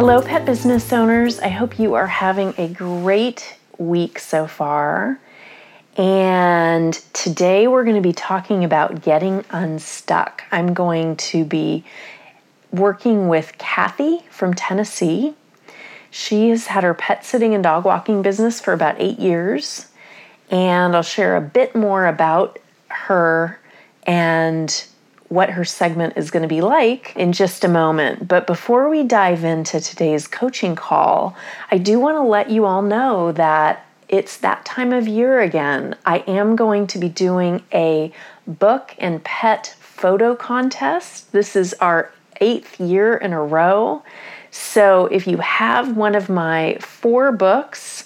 Hello, pet business owners. I hope you are having a great week so far. And today we're going to be talking about getting unstuck. I'm going to be working with Kathy from Tennessee. She has had her pet sitting and dog walking business for about eight years. And I'll share a bit more about her and what her segment is going to be like in just a moment. But before we dive into today's coaching call, I do want to let you all know that it's that time of year again. I am going to be doing a book and pet photo contest. This is our eighth year in a row. So if you have one of my four books,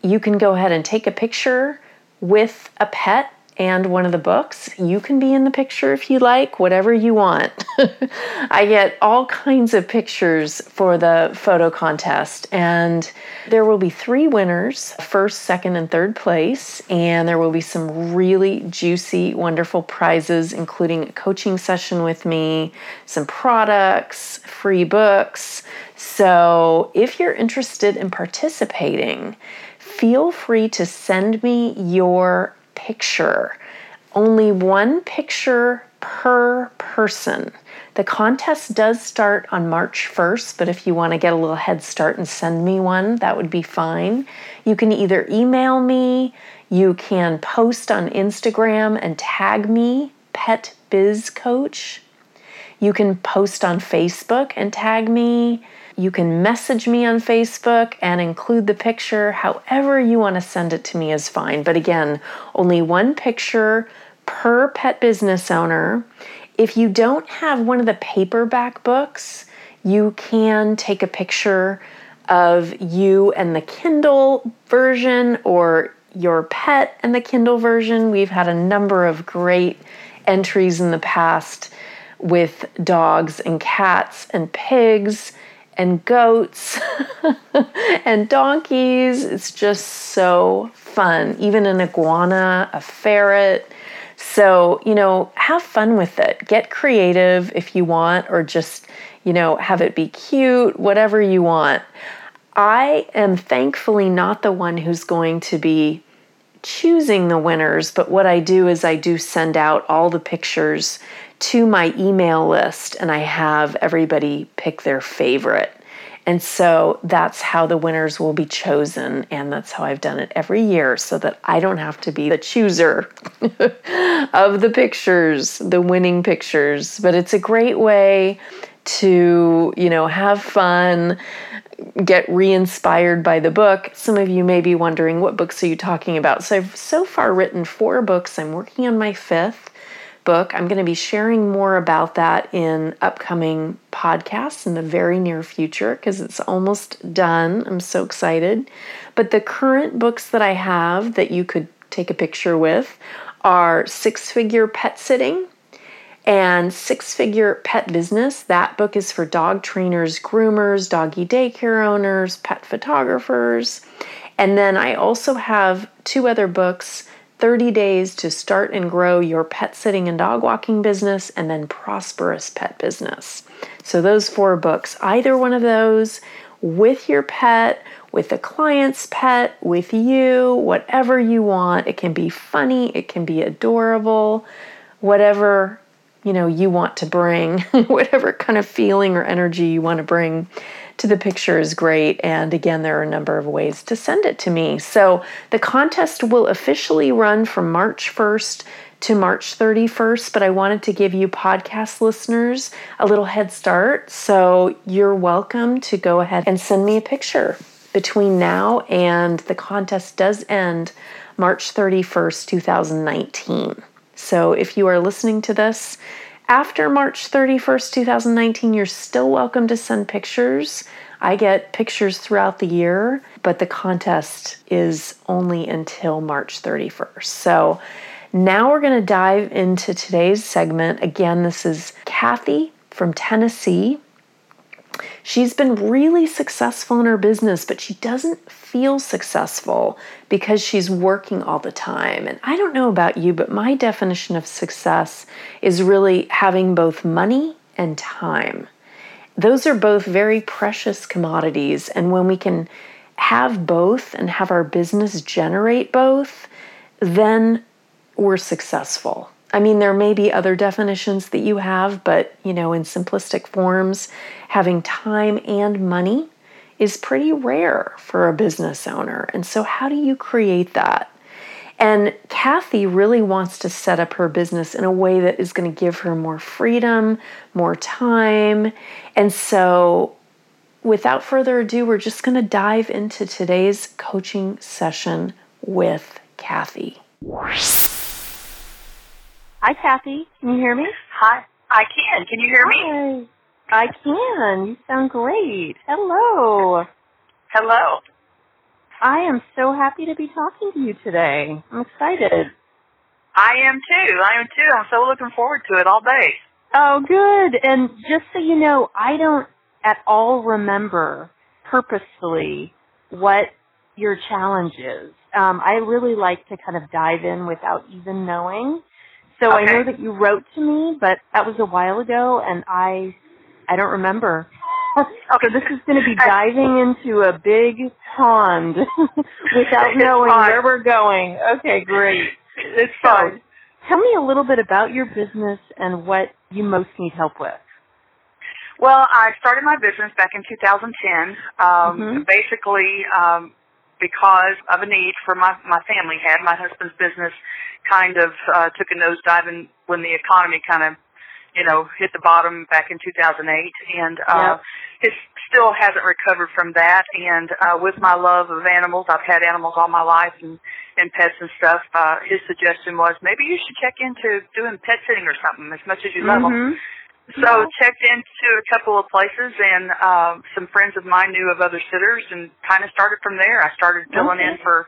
you can go ahead and take a picture with a pet and one of the books. You can be in the picture if you like, whatever you want. I get all kinds of pictures for the photo contest, and there will be three winners first, second, and third place. And there will be some really juicy, wonderful prizes, including a coaching session with me, some products, free books. So if you're interested in participating, feel free to send me your picture. Only one picture per person. The contest does start on March 1st, but if you want to get a little head start and send me one, that would be fine. You can either email me, you can post on Instagram and tag me, Pet Biz Coach. You can post on Facebook and tag me. You can message me on Facebook and include the picture. However, you want to send it to me is fine. But again, only one picture per pet business owner. If you don't have one of the paperback books, you can take a picture of you and the Kindle version or your pet and the Kindle version. We've had a number of great entries in the past with dogs and cats and pigs and goats and donkeys. It's just so fun. Even an iguana, a ferret. So, you know, have fun with it. Get creative if you want, or just, you know, have it be cute, whatever you want. I am thankfully not the one who's going to be choosing the winners, but what I do is I do send out all the pictures to my email list and I have everybody pick their favorite. And so that's how the winners will be chosen. And that's how I've done it every year so that I don't have to be the chooser of the pictures, the winning pictures. But it's a great way to, you know, have fun, get re-inspired by the book. Some of you may be wondering what books are you talking about? So I've so far written four books. I'm working on my fifth book. I'm going to be sharing more about that in upcoming podcasts in the very near future because it's almost done. I'm so excited. But the current books that I have that you could take a picture with are Six Figure Pet Sitting and Six Figure Pet Business. That book is for dog trainers, groomers, doggy daycare owners, pet photographers. And then I also have two other books 30 days to start and grow your pet sitting and dog walking business, and then prosperous pet business. So, those four books, either one of those with your pet, with a client's pet, with you, whatever you want. It can be funny, it can be adorable, whatever you know you want to bring, whatever kind of feeling or energy you want to bring to the picture is great. And again, there are a number of ways to send it to me. So the contest will officially run from March 1st to March 31st, but I wanted to give you podcast listeners a little head start. So you're welcome to go ahead and send me a picture between now and the contest does end March 31st, 2019. So if you are listening to this After March 31st, 2019, you're still welcome to send pictures. I get pictures throughout the year, but the contest is only until March 31st. So now we're going to dive into today's segment. Again, this is Kathy from Tennessee. She's been really successful in her business, but she doesn't feel successful because she's working all the time. And I don't know about you, but my definition of success is really having both money and time. Those are both very precious commodities. And when we can have both and have our business generate both, then we're successful. I mean, there may be other definitions that you have, but you know, in simplistic forms, having time and money is pretty rare for a business owner. And so, how do you create that? And Kathy really wants to set up her business in a way that is going to give her more freedom, more time. And so, without further ado, we're just going to dive into today's coaching session with Kathy. Hi, Kathy. Can you hear me? Hi. I can. Can you hear me? I can. You sound great. Hello. Hello. I am so happy to be talking to you today. I'm excited. I am too. I am too. I'm so looking forward to it all day. Oh, good. And just so you know, I don't at all remember purposefully what your challenge is. Um, I really like to kind of dive in without even knowing. So okay. I know that you wrote to me, but that was a while ago, and I I don't remember. okay. So this is going to be diving into a big pond without knowing where we're going. Okay, great. It's So, fine. tell me a little bit about your business and what you most need help with. Well, I started my business back in 2010. Um, Mhm. Basically, um, because of a need for my my family had. My husband's business kind of uh, took a nosedive and when the economy kind of, you know, hit the bottom back in 2008, and uh, it still hasn't recovered from that. And uh, with my love of animals, I've had animals all my life and and pets and stuff. Uh, his suggestion was maybe you should check into doing pet sitting or something as much as you love them. So Yeah. checked into a couple of places, and um, some friends of mine knew of other sitters, and kind of started from there. I started filling in for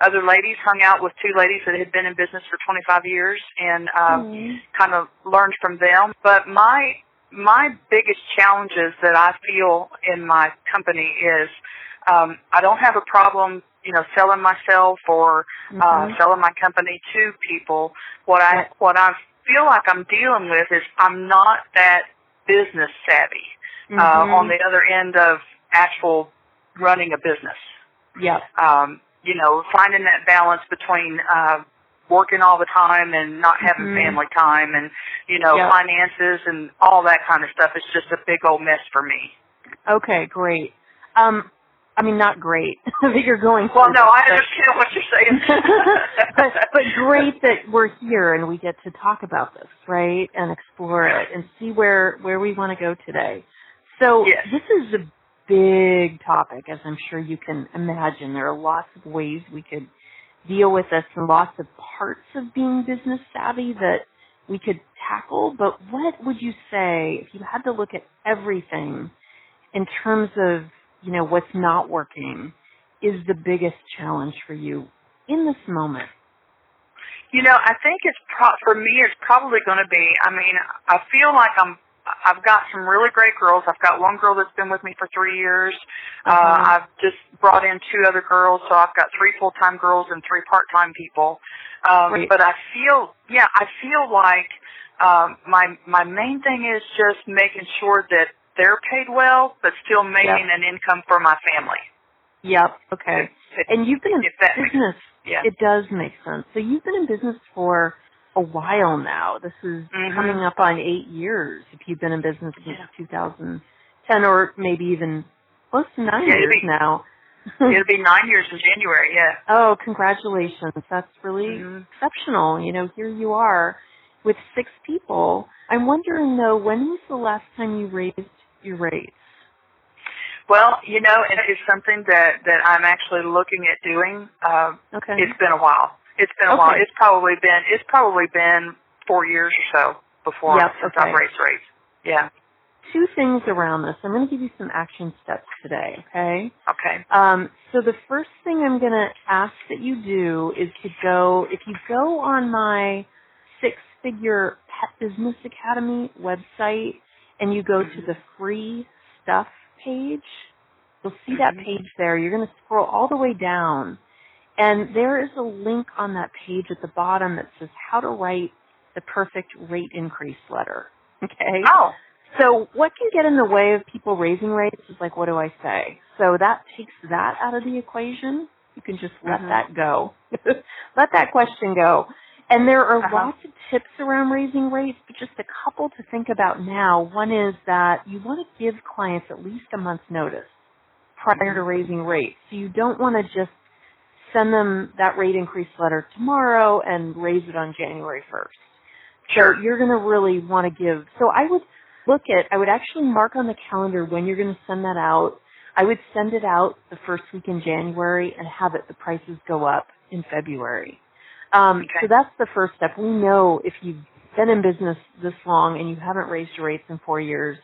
other ladies, hung out with two ladies that had been in business for 25 years, and um, Mhm. kind of learned from them. But my my biggest challenges that I feel in my company is um, I don't have a problem, you know, selling myself or uh, Mhm. selling my company to people. What I what I feel like I'm dealing with is I'm not that business savvy uh, Mhm. on the other end of actual running a business. Yep. Um, you know, finding that balance between uh, working all the time and not having Mhm. family time, and you know, Yep. finances and all that kind of stuff. It's just a big old mess for me. Okay, great. Um, I mean, not great that you're going. Well, no, I understand what you're saying. but, but great that we're here and we get to talk about this, right? And explore it and see where where we want to go today. So Yes. this is a big topic, as I'm sure you can imagine. There are lots of ways we could deal with this and lots of parts of being business savvy that we could tackle. But what would you say if you had to look at everything in terms of you know what's not working is the biggest challenge for you in this moment? You know, I think it's pro- for me. It's probably going to be. I mean, I feel like I'm. I've got some really great girls. I've got one girl that's been with me for three years. Uh, Mhm. I've just brought in two other girls, so I've got three full-time girls and three part-time people. Um, Great. But I feel, yeah, I feel like um, my my main thing is just making sure that they're paid well, but still making an income for my family. Yep. Okay. If- And you've been in if that makes business. Yeah. It does make sense. So you've been in business for a while now. This is Mhm. coming up on eight years. If you've been in business since Yeah. 2010, or maybe even close to nine Yeah, years be- now. It'll be nine years in January. Yeah. oh, congratulations! That's really Mhm. exceptional. You know, here you are with six people. I'm wondering though, when was the last time you raised your rates? Well, you know, it is something that that I'm actually looking at doing. Uh, Okay. it's been a while. It's been a while. It's probably been it's probably been four years or so. before Yep, since okay. I've raised rates. Yeah. Two things around this. I'm going to give you some action steps today, okay? Okay. Um, so the first thing I'm going to ask that you do is to go, if you go on my six figure Pet Business Academy website and you go to the free stuff page, you'll see that Mhm. page there. You're going to scroll all the way down and there is a link on that page at the bottom that says how to write the perfect rate increase letter. Okay? Oh. So what can get in the way of people raising rates is like, what do I say? So that takes that out of the equation. You can just let Mhm. that go. let that question go. And there are Uh-huh. lots of tips around raising rates, but just a couple to think about now. One is that you want to give clients at least a month's notice prior to raising rates. So you don't want to just send them that rate increase letter tomorrow and raise it on January 1st. Sure. So you're going to really want to give. So I would look at, I would actually mark on the calendar when you're going to send that out. I would send it out the first week in January and have it, the prices go up in February. Um, Okay. So that's the first step. We know if you've been in business this long and you haven't raised your rates in four years,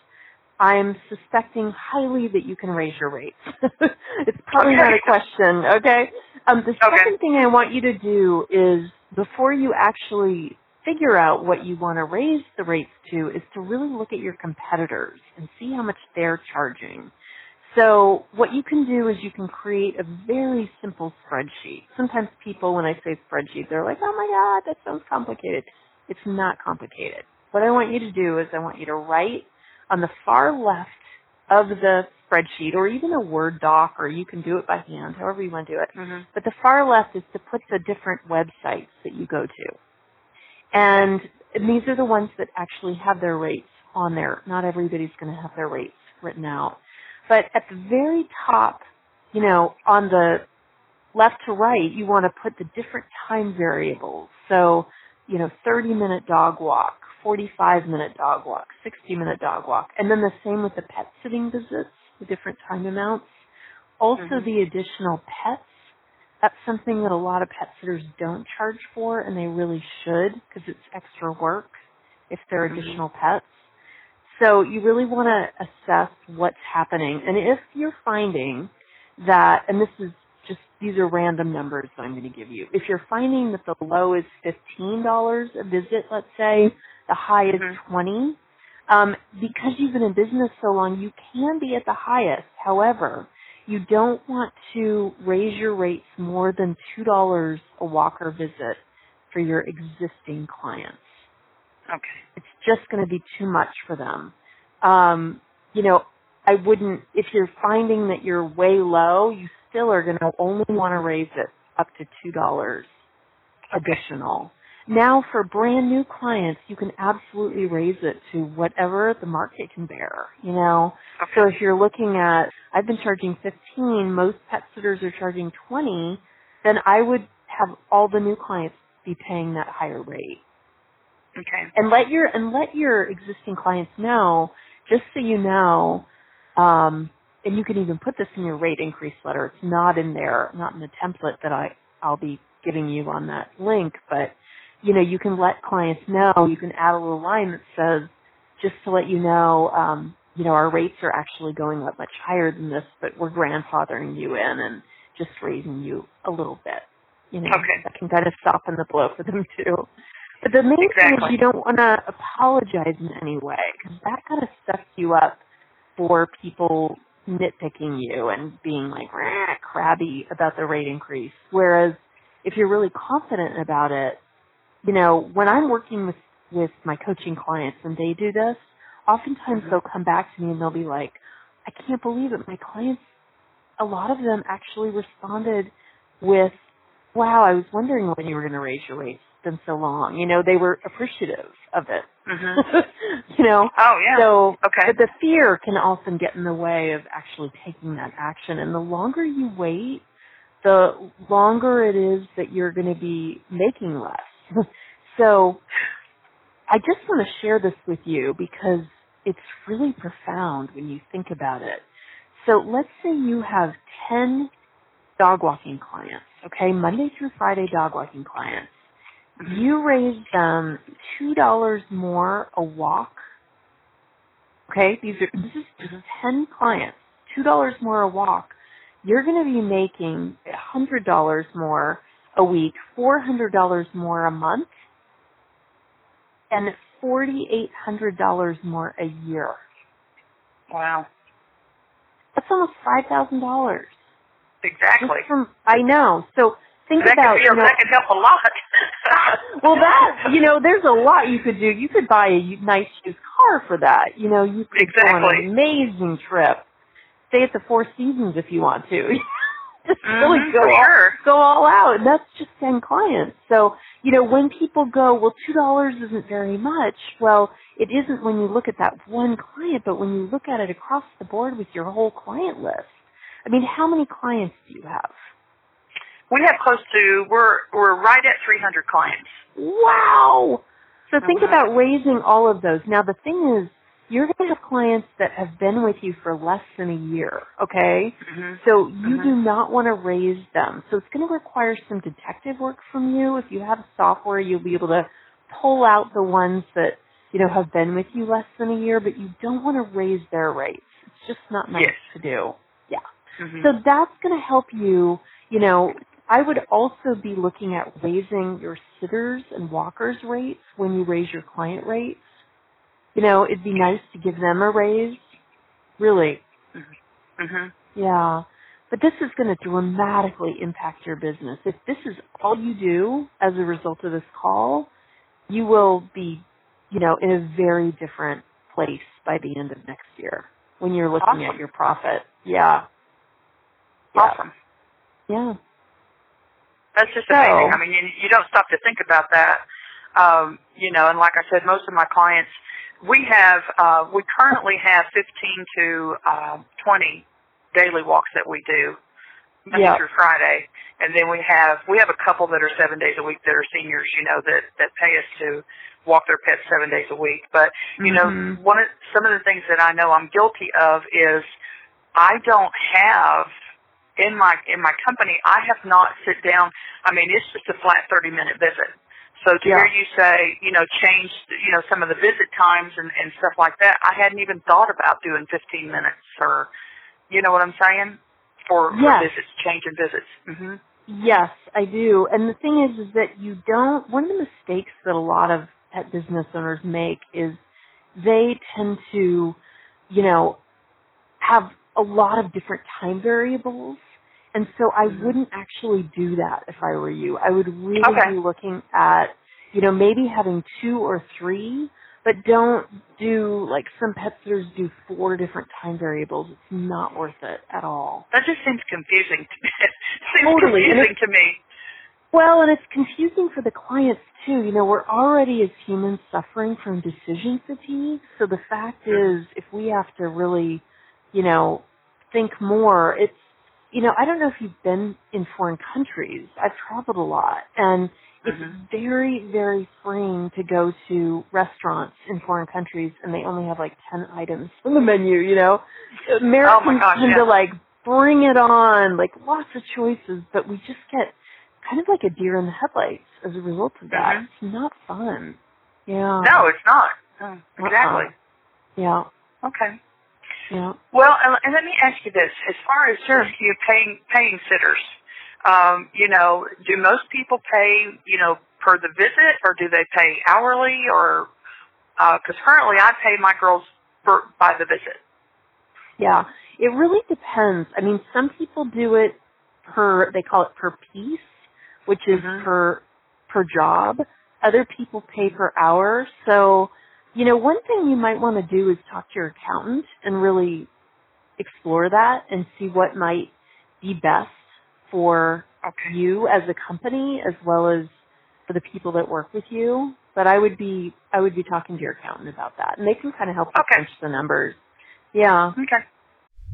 I'm suspecting highly that you can raise your rates. it's probably not a question, okay? Um, the Okay. second thing I want you to do is before you actually figure out what you want to raise the rates to is to really look at your competitors and see how much they're charging. So what you can do is you can create a very simple spreadsheet. Sometimes people, when I say spreadsheet, they're like, oh my God, that sounds complicated. It's not complicated. What I want you to do is I want you to write on the far left of the spreadsheet or even a Word doc or you can do it by hand, however you want to do it. Mhm. But the far left is to put the different websites that you go to. And, and these are the ones that actually have their rates on there. Not everybody's going to have their rates written out. But at the very top, you know, on the left to right, you want to put the different time variables. So, you know, 30 minute dog walk, 45 minute dog walk, 60 minute dog walk. And then the same with the pet sitting visits, the different time amounts. Also Mhm. the additional pets. That's something that a lot of pet sitters don't charge for and they really should because it's extra work if they're Mhm. additional pets. So you really want to assess what's happening. And if you're finding that, and this is just, these are random numbers that I'm going to give you. If you're finding that the low is $15 a visit, let's say, the high is Mhm. 20, um, because you've been in business so long, you can be at the highest. However, you don't want to raise your rates more than $2 a walker visit for your existing clients Okay. it's just going to be too much for them. Um, you know, I wouldn't, if you're finding that you're way low, you still are going to only want to raise it up to $2 additional. Now for brand new clients, you can absolutely raise it to whatever the market can bear, you know. Okay. So if you're looking at, I've been charging 15, most pet sitters are charging 20, then I would have all the new clients be paying that higher rate Okay. and let your and let your existing clients know just so you know um and you can even put this in your rate increase letter it's not in there not in the template that i i'll be giving you on that link but you know you can let clients know you can add a little line that says just to let you know um you know our rates are actually going up much higher than this but we're grandfathering you in and just raising you a little bit you know Okay. that can kind of soften the blow for them too but the main thing is you don't want to apologize in any way because that kind of sets you up for people nitpicking you and being like crabby about the rate increase. Whereas if you're really confident about it, you know, when I'm working with with my coaching clients and they do this, oftentimes Mhm. they'll come back to me and they'll be like, I can't believe it. My clients, a lot of them actually responded with, wow, I was wondering when you were going to raise your rates. Been so long. You know, they were appreciative of it. Mhm. you know, Oh yeah. so, Okay. but the fear can often get in the way of actually taking that action. And the longer you wait, the longer it is that you're going to be making less. so, I just want to share this with you because it's really profound when you think about it. So let's say you have 10 dog walking clients, okay, Monday through Friday dog walking clients. You raise them um, two dollars more a walk. Okay, these are this is just mm-hmm. ten clients, two dollars more a walk. You're going to be making a hundred dollars more a week, four hundred dollars more a month, and forty eight hundred dollars more a year. Wow. That's almost five thousand dollars. Exactly. From I know. So think that about could, you know, that could help a lot. well, that you know, there's a lot you could do. You could buy a nice used car for that. You know, you could go on an amazing trip. Stay at the Four Seasons if you want to. just really Mhm, go all, sure. go all out. And that's just ten clients. So you know, when people go, well, two dollars isn't very much. Well, it isn't when you look at that one client, but when you look at it across the board with your whole client list. I mean, how many clients do you have? We have close to we're we're right at 300 clients. Wow. So think about raising all of those. Now the thing is, you're going to have clients that have been with you for less than a year, okay? hmm So you Mhm. do not want to raise them. So it's going to require some detective work from you. If you have software, you'll be able to pull out the ones that, you know, have been with you less than a year, but you don't want to raise their rates. It's just not nice Yes. to do. Yeah. hmm So that's going to help you, you know, I would also be looking at raising your sitters and walkers rates when you raise your client rates. You know, it'd be nice to give them a raise. Really. Mm-hmm. Yeah. But this is going to dramatically impact your business. If this is all you do as a result of this call, you will be, you know, in a very different place by the end of next year when you're looking at your profit. Yeah. Yeah. Awesome. Yeah. That's just So- amazing. I mean, you, you don't stop to think about that. Um, you know, and like I said, most of my clients, we have, uh, we currently have 15 to uh, 20 daily walks that we do Monday Yeah. through Friday, and then we have we have a couple that are seven days a week that are seniors. You know, that that pay us to walk their pets seven days a week. But you Mhm. know, one of some of the things that I know I'm guilty of is I don't have in my in my company I have not sit down. I mean, it's just a flat 30 minute visit. So to Yeah. hear you say, you know, change, you know, some of the visit times and, and stuff like that, I hadn't even thought about doing 15 minutes or, you know what I'm saying? For, Yes. for visits, changing visits. hmm Yes, I do. And the thing is, is that you don't. One of the mistakes that a lot of pet business owners make is they tend to, you know, have a lot of different time variables. And so I wouldn't actually do that if I were you. I would really Okay. be looking at, you know, maybe having two or three, but don't do like some pet sitters do four different time variables. It's not worth it at all. That just seems confusing. To me. seems Totally, confusing to me. Well, and it's confusing for the clients too. You know, we're already as humans suffering from decision fatigue. So the fact hmm. is, if we have to really, you know, think more, it's, you know, I don't know if you've been in foreign countries. I've traveled a lot and it's Mhm. very, very freeing to go to restaurants in foreign countries and they only have like 10 items on the menu, you know? Americans gosh, tend yeah. to like bring it on, like lots of choices, but we just get kind of like a deer in the headlights as a result of that. Mhm. It's not fun. Yeah. No, it's not. Oh, Uh-uh. exactly. Yeah. Okay. Yeah. Well, and, and let me ask you this: as far as Sure. you paying paying sitters, um, you know, do most people pay, you know, per the visit, or do they pay hourly, or because currently I pay my girls for, by the visit. Yeah. It really depends. I mean, some people do it per they call it per piece, which is Mhm. per per job. Other people pay per hour. So, you know, one thing you might want to do is talk to your accountant and really explore that and see what might be best for Okay. you as a company as well as for the people that work with you. But I would be I would be talking to your accountant about that, and they can kind of help you Okay. crunch the numbers. Yeah. Okay.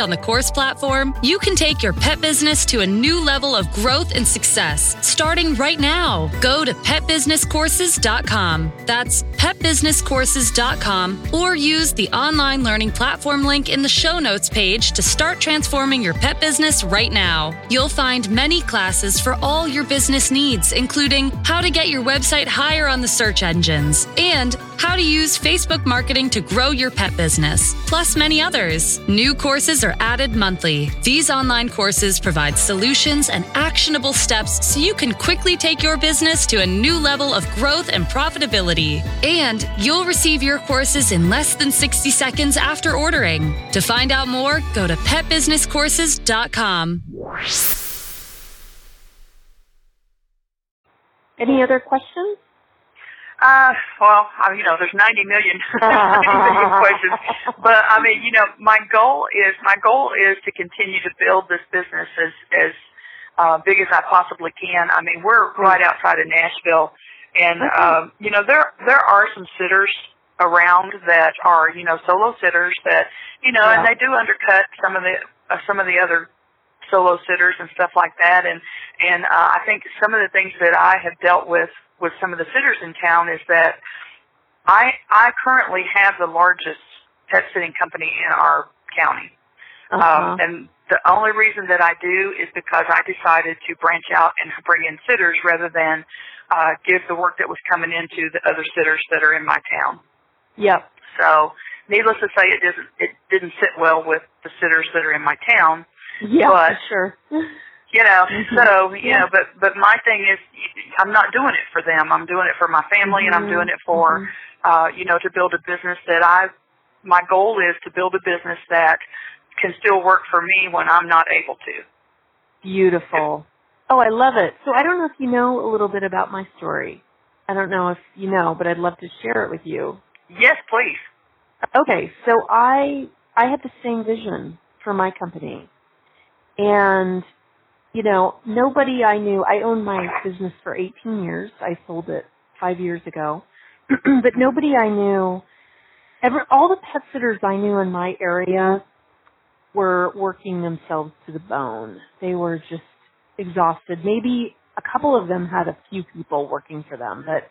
on the course platform, you can take your pet business to a new level of growth and success starting right now. Go to petbusinesscourses.com. That's petbusinesscourses.com or use the online learning platform link in the show notes page to start transforming your pet business right now. You'll find many classes for all your business needs, including how to get your website higher on the search engines and how to use Facebook marketing to grow your pet business, plus many others. New courses are added monthly. These online courses provide solutions and actionable steps so you can quickly take your business to a new level of growth and profitability. And you'll receive your courses in less than 60 seconds after ordering. To find out more, go to petbusinesscourses.com. Any other questions? Uh, well, I you know, there's 90 million, 90 million questions, but I mean, you know, my goal is my goal is to continue to build this business as as uh, big as I possibly can. I mean, we're right outside of Nashville, and Okay. um, you know, there there are some sitters around that are you know solo sitters that you know, and they do undercut some of the uh, some of the other solo sitters and stuff like that, and and uh, I think some of the things that I have dealt with with some of the sitters in town is that I I currently have the largest pet sitting company in our county. Uh-huh. Um, and the only reason that I do is because I decided to branch out and bring in sitters rather than uh, give the work that was coming into the other sitters that are in my town. yep. So, needless to say, it doesn't it didn't sit well with the sitters that are in my town. Yeah, But- sure. You know, Mhm. so you Yeah. know, but but my thing is, I'm not doing it for them. I'm doing it for my family, and I'm Mhm. doing it for Mhm. uh, you know, to build a business that I, my goal is to build a business that can still work for me when I'm not able to. Beautiful. Oh, I love it. So I don't know if you know a little bit about my story. I don't know if you know, but I'd love to share it with you. Yes, please. Okay, so I I had the same vision for my company. And you know, nobody I knew, I owned my business for 18 years. I sold it 5 years ago. but nobody I knew ever all the pet sitters I knew in my area were working themselves to the bone. They were just exhausted. Maybe a couple of them had a few people working for them, but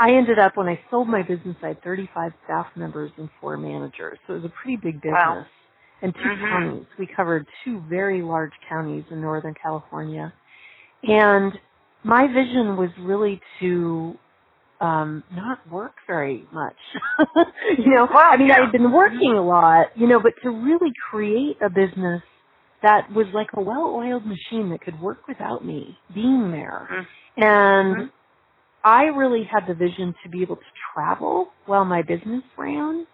I ended up when I sold my business, I had 35 staff members and four managers. So it was a pretty big business. Wow. And 2 Mhm. counties. We covered two very large counties in Northern California. And my vision was really to um not work very much. you know, Well, I mean yeah. I had been working a lot, you know, but to really create a business that was like a well-oiled machine that could work without me being there. Mm. And Mhm. I really had the vision to be able to travel while my business ran.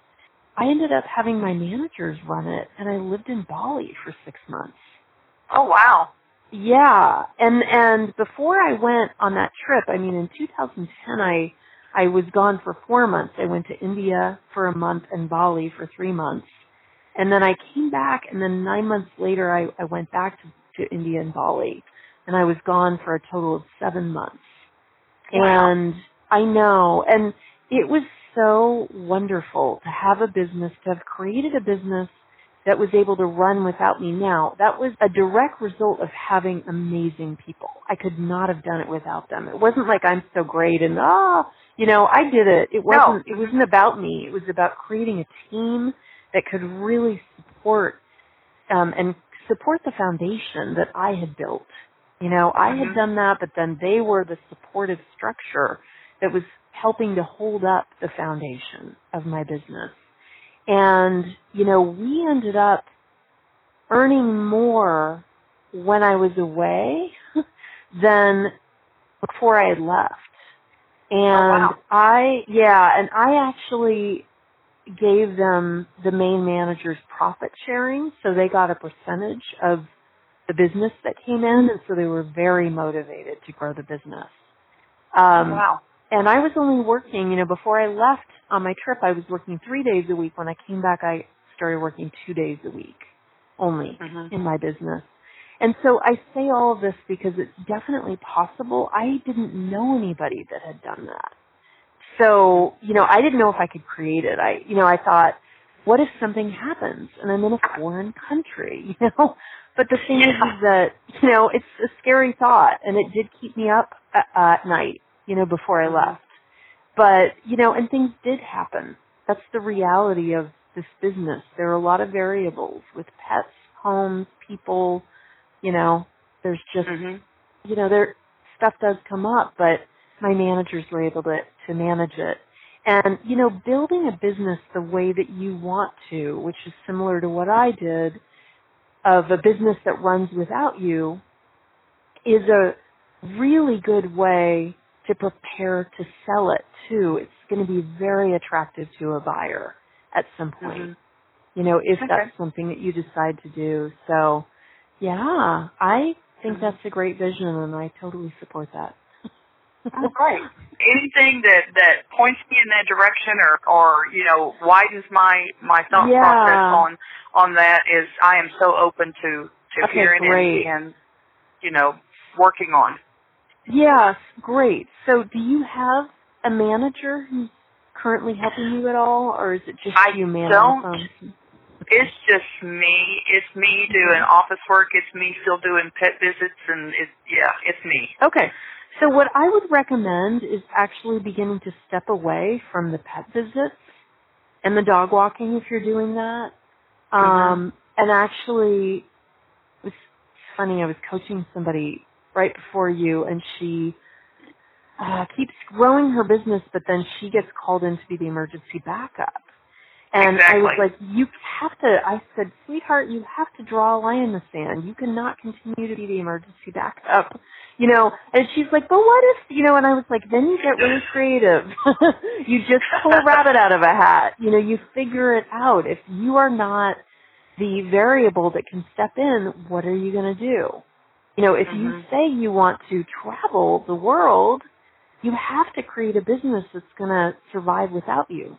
I ended up having my managers run it and I lived in Bali for 6 months. Oh wow. Yeah, and and before I went on that trip, I mean in 2010 I I was gone for 4 months. I went to India for a month and Bali for 3 months. And then I came back and then 9 months later I I went back to to India and Bali and I was gone for a total of 7 months. Wow. And I know and it was so wonderful to have a business to have created a business that was able to run without me now. That was a direct result of having amazing people. I could not have done it without them. It wasn't like I'm so great and ah, you know, I did it. It wasn't it wasn't about me. It was about creating a team that could really support um, and support the foundation that I had built. You know, I Mhm. had done that, but then they were the supportive structure that was helping to hold up the foundation of my business. And, you know, we ended up earning more when I was away than before I had left. And wow. I, yeah, and I actually gave them the main manager's profit sharing, so they got a percentage of the business that came in, and so they were very motivated to grow the business. Um, wow. And I was only working, you know, before I left on my trip, I was working three days a week. When I came back, I started working two days a week only Mhm. in my business. And so I say all of this because it's definitely possible. I didn't know anybody that had done that. So, you know, I didn't know if I could create it. I, you know, I thought, what if something happens and I'm in a foreign country, you know? But the thing is, Yeah. is that, you know, it's a scary thought and it did keep me up at, at night, you know, before I Mhm. left. But, you know, and things did happen. That's the reality of this business. There are a lot of variables with pets, homes, people, you know, there's just Mhm. you know, there stuff does come up, but my managers were able to to manage it. And you know, building a business the way that you want to, which is similar to what I did, of a business that runs without you, is a really good way to prepare to sell it too. It's going to be very attractive to a buyer at some point. Mhm. You know, if Okay. that's something that you decide to do. So, yeah, I think Mhm. that's a great vision and I totally support that. Oh, great. Anything that that points me in that direction, or or you know widens my my thought Yeah. process on on that is I am so open to to Okay, hearing great. and, and you know working on. Yes, great. So do you have a manager who's currently helping you at all or is it just I you man don't. the phone? It's just me. It's me doing office work. It's me still doing pet visits, and it's yeah, it's me. Okay. So what I would recommend is actually beginning to step away from the pet visits and the dog walking if you're doing that. Um, and actually, it was funny, I was coaching somebody right before you and she uh, keeps growing her business, but then she gets called in to be the emergency backup. And I was like, you have to, I said, sweetheart, you have to draw a line in the sand. You cannot continue to be the emergency backup. You know, and she's like, but what if, you know, and I was like, then you get really creative. you just pull a rabbit out of a hat. You know, you figure it out. If you are not the variable that can step in, what are you going to do? You know, if you Mhm. say you want to travel the world, you have to create a business that's going to survive without you.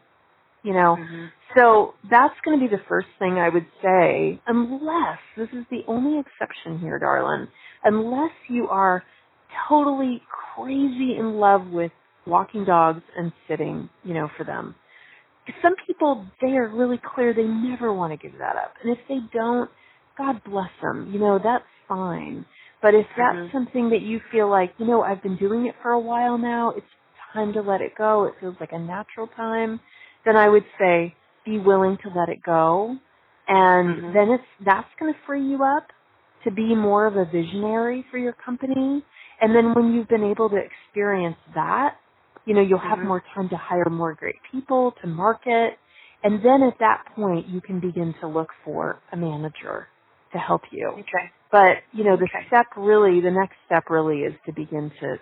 You know, Mhm. so that's going to be the first thing I would say, unless, this is the only exception here, darling, unless you are totally crazy in love with walking dogs and sitting, you know, for them. Some people, they are really clear they never want to give that up. And if they don't, God bless them. You know, that's fine. But if that's Mhm. something that you feel like, you know, I've been doing it for a while now, it's time to let it go, it feels like a natural time, then I would say be willing to let it go. And Mhm. then it's, that's going to free you up to be more of a visionary for your company. And then when you've been able to experience that, you know, you'll have Mhm. more time to hire more great people, to market. And then at that point, you can begin to look for a manager to help you. Okay. But, you know, the step really, the next step really is to begin to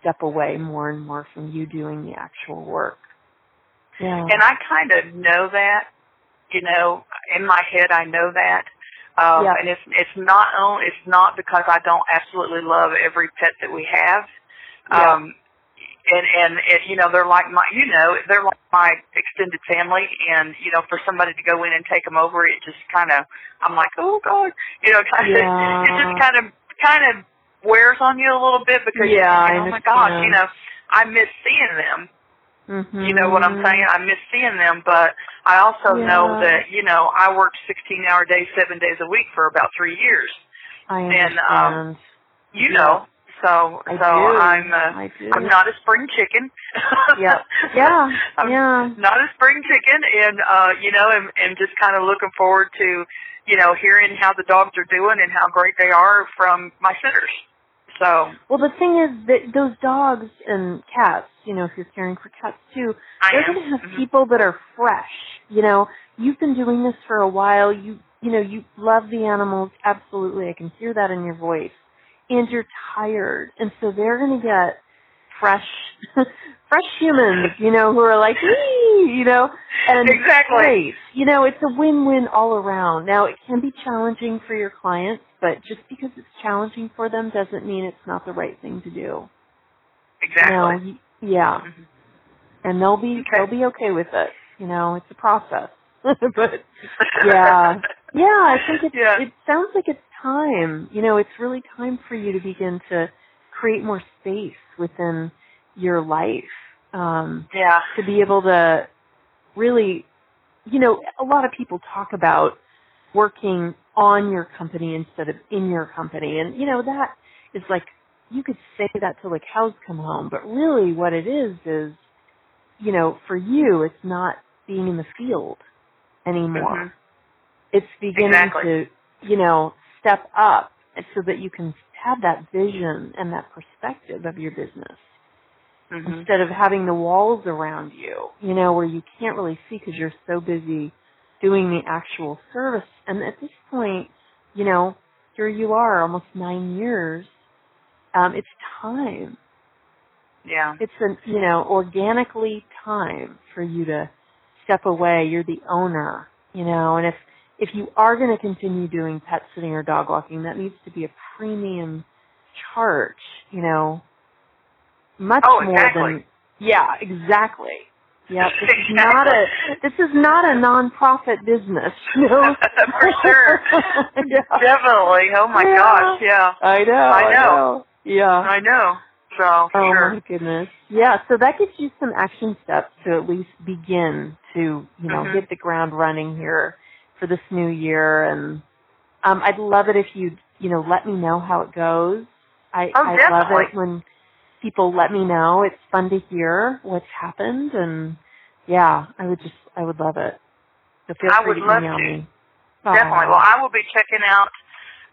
step away more and more from you doing the actual work. Yeah. And I kind of know that, you know, in my head I know that. Um, Yeah. and it's it's not only it's not because I don't absolutely love every pet that we have. Yeah. Um and and it, you know they're like my you know they're like my extended family and you know for somebody to go in and take them over it just kind of I'm like oh god you know kind of Yeah. it just kind of kind of wears on you a little bit because Yeah, you're thinking, oh my gosh understand. you know I miss seeing them Mhm. you know what I'm saying? I miss seeing them, but I also know that, you know, I worked 16 hour days, seven days a week for about three years. I and, um, understand. You Yeah. know, So I so do. I'm uh, I do. I'm not a spring chicken. Yeah. Yeah. I'm yeah. not a spring chicken, and uh, you know, and, and just kind of looking forward to, you know, hearing how the dogs are doing and how great they are from my sitters. So Well, the thing is that those dogs and cats, you know, if you're caring for cats too, I they're am. to have Mhm. people that are fresh. You know, you've been doing this for a while. You, you know, you love the animals. Absolutely, I can hear that in your voice. And you're tired, and so they're going to get fresh, fresh humans. You know, who are like, "Wee," you know, and Exactly. Great. You know, it's a win-win all around. Now, it can be challenging for your clients, but just because it's challenging for them doesn't mean it's not the right thing to do. exactly. You know, yeah. Mhm. And they'll be Okay. they'll be okay with it. You know, it's a process. but yeah. Yeah, I think it's Yeah. it sounds like it's time. You know, it's really time for you to begin to create more space within your life. Um yeah. to be able to really, you know, a lot of people talk about working on your company instead of in your company. And, you know, that is like, you could say that till the cows come home, but really what it is is, you know, for you, it's not being in the field anymore. Mhm. It's beginning Exactly. to, you know, step up so that you can have that vision and that perspective of your business Mhm. instead of having the walls around you, you know, where you can't really see because you're so busy doing the actual service. And at this point, you know, here you are, almost nine years. Um, it's time. Yeah. It's a, you know, organically time for you to step away. You're the owner, you know, and if if you are going to continue doing pet sitting or dog walking, that needs to be a premium charge, you know, much Oh, more exactly. than yeah, exactly. Yeah, this is not a this is not a nonprofit business, you know. For sure. yeah. Definitely. Oh my Yeah. gosh. Yeah. I know. I I know. know. Yeah. I know. So Oh sure. my goodness. Yeah, so that gives you some action steps to at least begin to, you know, Mhm. hit the ground running here for this new year and um I'd love it if you'd, you know, let me know how it goes. I Oh, I love it when people let me know. It's fun to hear what's happened and yeah, I would just I would love it. So feel I free would to love email to. me. Definitely. Well, I will be checking out,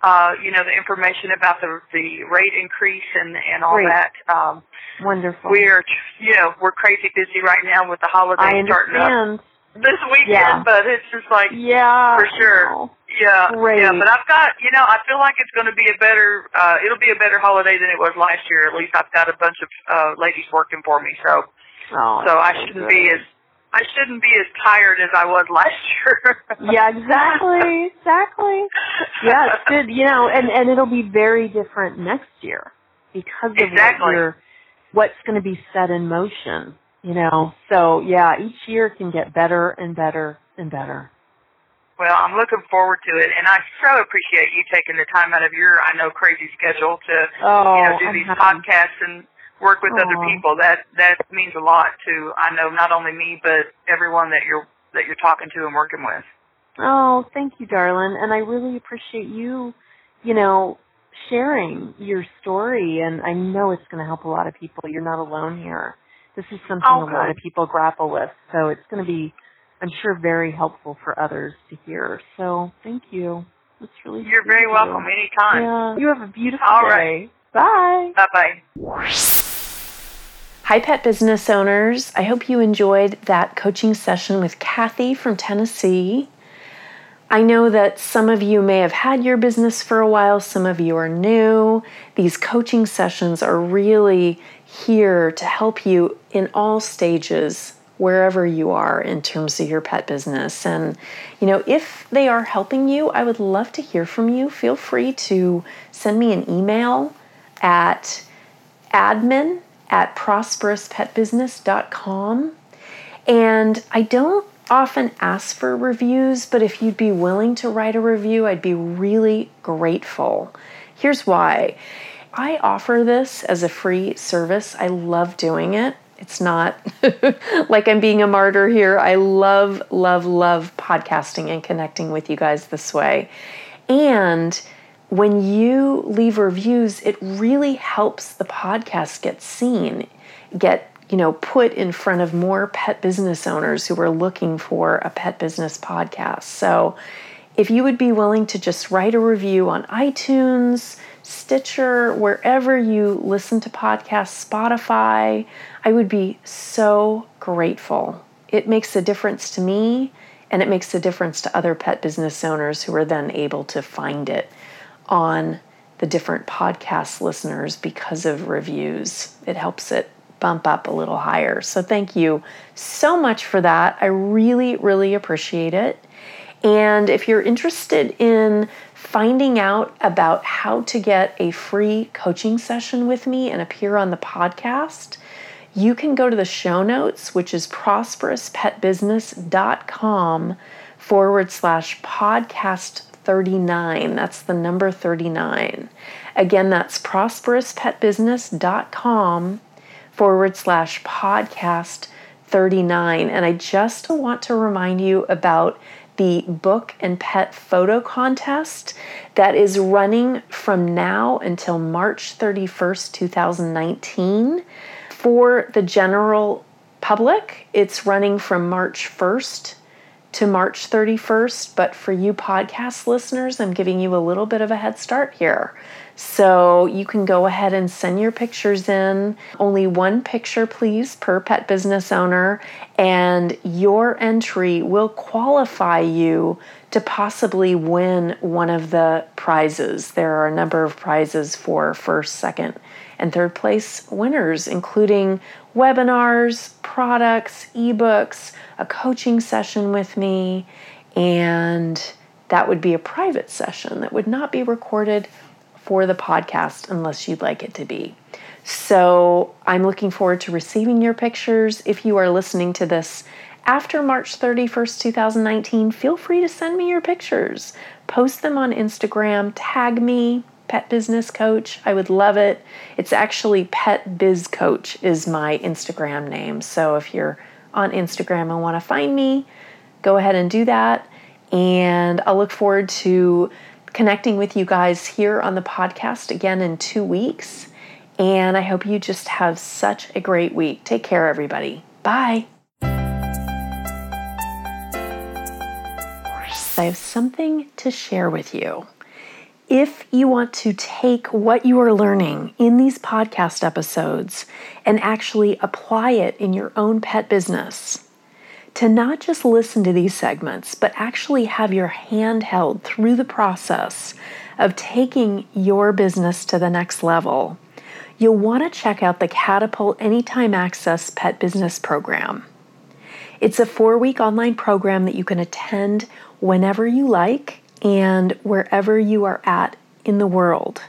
uh, you know, the information about the the rate increase and and all Great. that. Um, wonderful. we're, you know, we're crazy busy right now with the holidays I starting up understand. This weekend, Yeah. but it's just like, Yeah. For sure. Yeah, Great. yeah. But I've got, you know, I feel like it's going to be a better, uh, it'll be a better holiday than it was last year. At least I've got a bunch of uh, ladies working for me, so Oh, so I shouldn't good. be as I shouldn't be as tired as I was last year. yeah, exactly, exactly. Yeah, it's good. You know, and and it'll be very different next year because of Exactly. what you're, what's going to be set in motion. You know, so yeah, each year can get better and better and better. Well, I'm looking forward to it, and I so appreciate you taking the time out of your, I know, crazy schedule to, Oh, you know, oh, do I'm these happy. podcasts and work with other oh. people. That that means a lot to, I know, not only me but everyone that you're that you're talking to and working with. Oh, thank you, darling. And I really appreciate you, you know, sharing your story. And I know it's going to help a lot of people. You're not alone here. This is something Oh, a lot of people grapple with. So it's going to be, I'm sure, very helpful for others to hear. So thank you. It's really You're very of welcome anytime. Yeah. You have a beautiful All day. right. Bye. Bye bye. Hi, pet business owners. I hope you enjoyed that coaching session with Kathy from Tennessee. I know that some of you may have had your business for a while, some of you are new. These coaching sessions are really here to help you in all stages, wherever you are in terms of your pet business. And, you know, if they are helping you, I would love to hear from you. Feel free to send me an email at admin at prosperouspetbusiness.com. And I don't often ask for reviews, but if you'd be willing to write a review, I'd be really grateful. Here's why I offer this as a free service. I love doing it. It's not like I'm being a martyr here. I love, love, love podcasting and connecting with you guys this way. And when you leave reviews, it really helps the podcast get seen, get you know put in front of more pet business owners who are looking for a pet business podcast. So if you would be willing to just write a review on iTunes, Stitcher, wherever you listen to podcasts, Spotify, I would be so grateful. It makes a difference to me and it makes a difference to other pet business owners who are then able to find it on the different podcast listeners because of reviews. It helps it bump up a little higher. So, thank you so much for that. I really, really appreciate it. And if you're interested in finding out about how to get a free coaching session with me and appear on the podcast, you can go to the show notes, which is prosperouspetbusiness.com forward slash podcast 39. That's the number 39. Again, that's prosperouspetbusiness.com forward slash podcast 39. And I just want to remind you about the book and pet photo contest that is running from now until March 31st, 2019. For the general public, it's running from March 1st to March 31st, but for you podcast listeners, I'm giving you a little bit of a head start here. So you can go ahead and send your pictures in. Only one picture, please, per pet business owner, and your entry will qualify you to possibly win one of the prizes. There are a number of prizes for first, second, and third place winners, including webinars, products, ebooks, a coaching session with me, and that would be a private session that would not be recorded for the podcast unless you'd like it to be. So I'm looking forward to receiving your pictures. If you are listening to this after March 31st, 2019, feel free to send me your pictures. Post them on Instagram, tag me, Pet Business Coach. I would love it. It's actually Pet Biz Coach is my Instagram name. So if you're on Instagram and want to find me, go ahead and do that. And I'll look forward to connecting with you guys here on the podcast again in two weeks. And I hope you just have such a great week. Take care, everybody. Bye. I have something to share with you. If you want to take what you are learning in these podcast episodes and actually apply it in your own pet business, to not just listen to these segments, but actually have your hand held through the process of taking your business to the next level, you'll want to check out the Catapult Anytime Access Pet Business Program. It's a four week online program that you can attend whenever you like and wherever you are at in the world.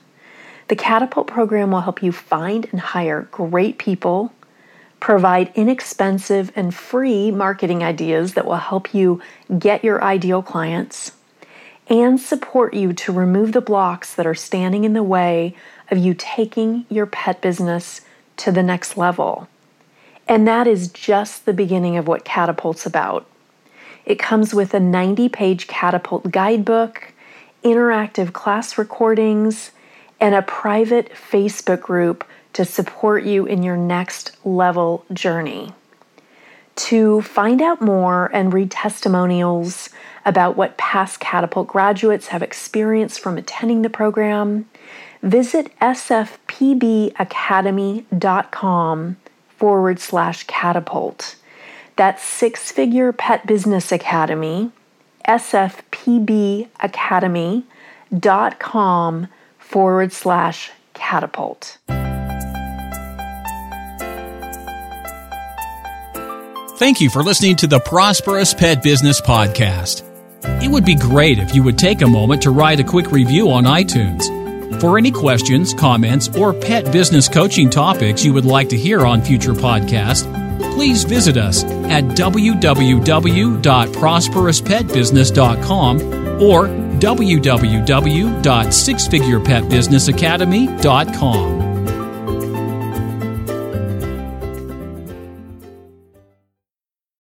The Catapult program will help you find and hire great people provide inexpensive and free marketing ideas that will help you get your ideal clients, and support you to remove the blocks that are standing in the way of you taking your pet business to the next level. And that is just the beginning of what Catapult's about. It comes with a 90 page Catapult guidebook, interactive class recordings, and a private Facebook group to support you in your next level journey. To find out more and read testimonials about what past Catapult graduates have experienced from attending the program, visit sfpbacademy.com forward slash catapult. That's Six Figure Pet Business Academy, sfpbacademy.com forward slash catapult. Thank you for listening to the Prosperous Pet Business Podcast. It would be great if you would take a moment to write a quick review on iTunes. For any questions, comments, or pet business coaching topics you would like to hear on future podcasts, please visit us at www.prosperouspetbusiness.com or www.sixfigurepetbusinessacademy.com.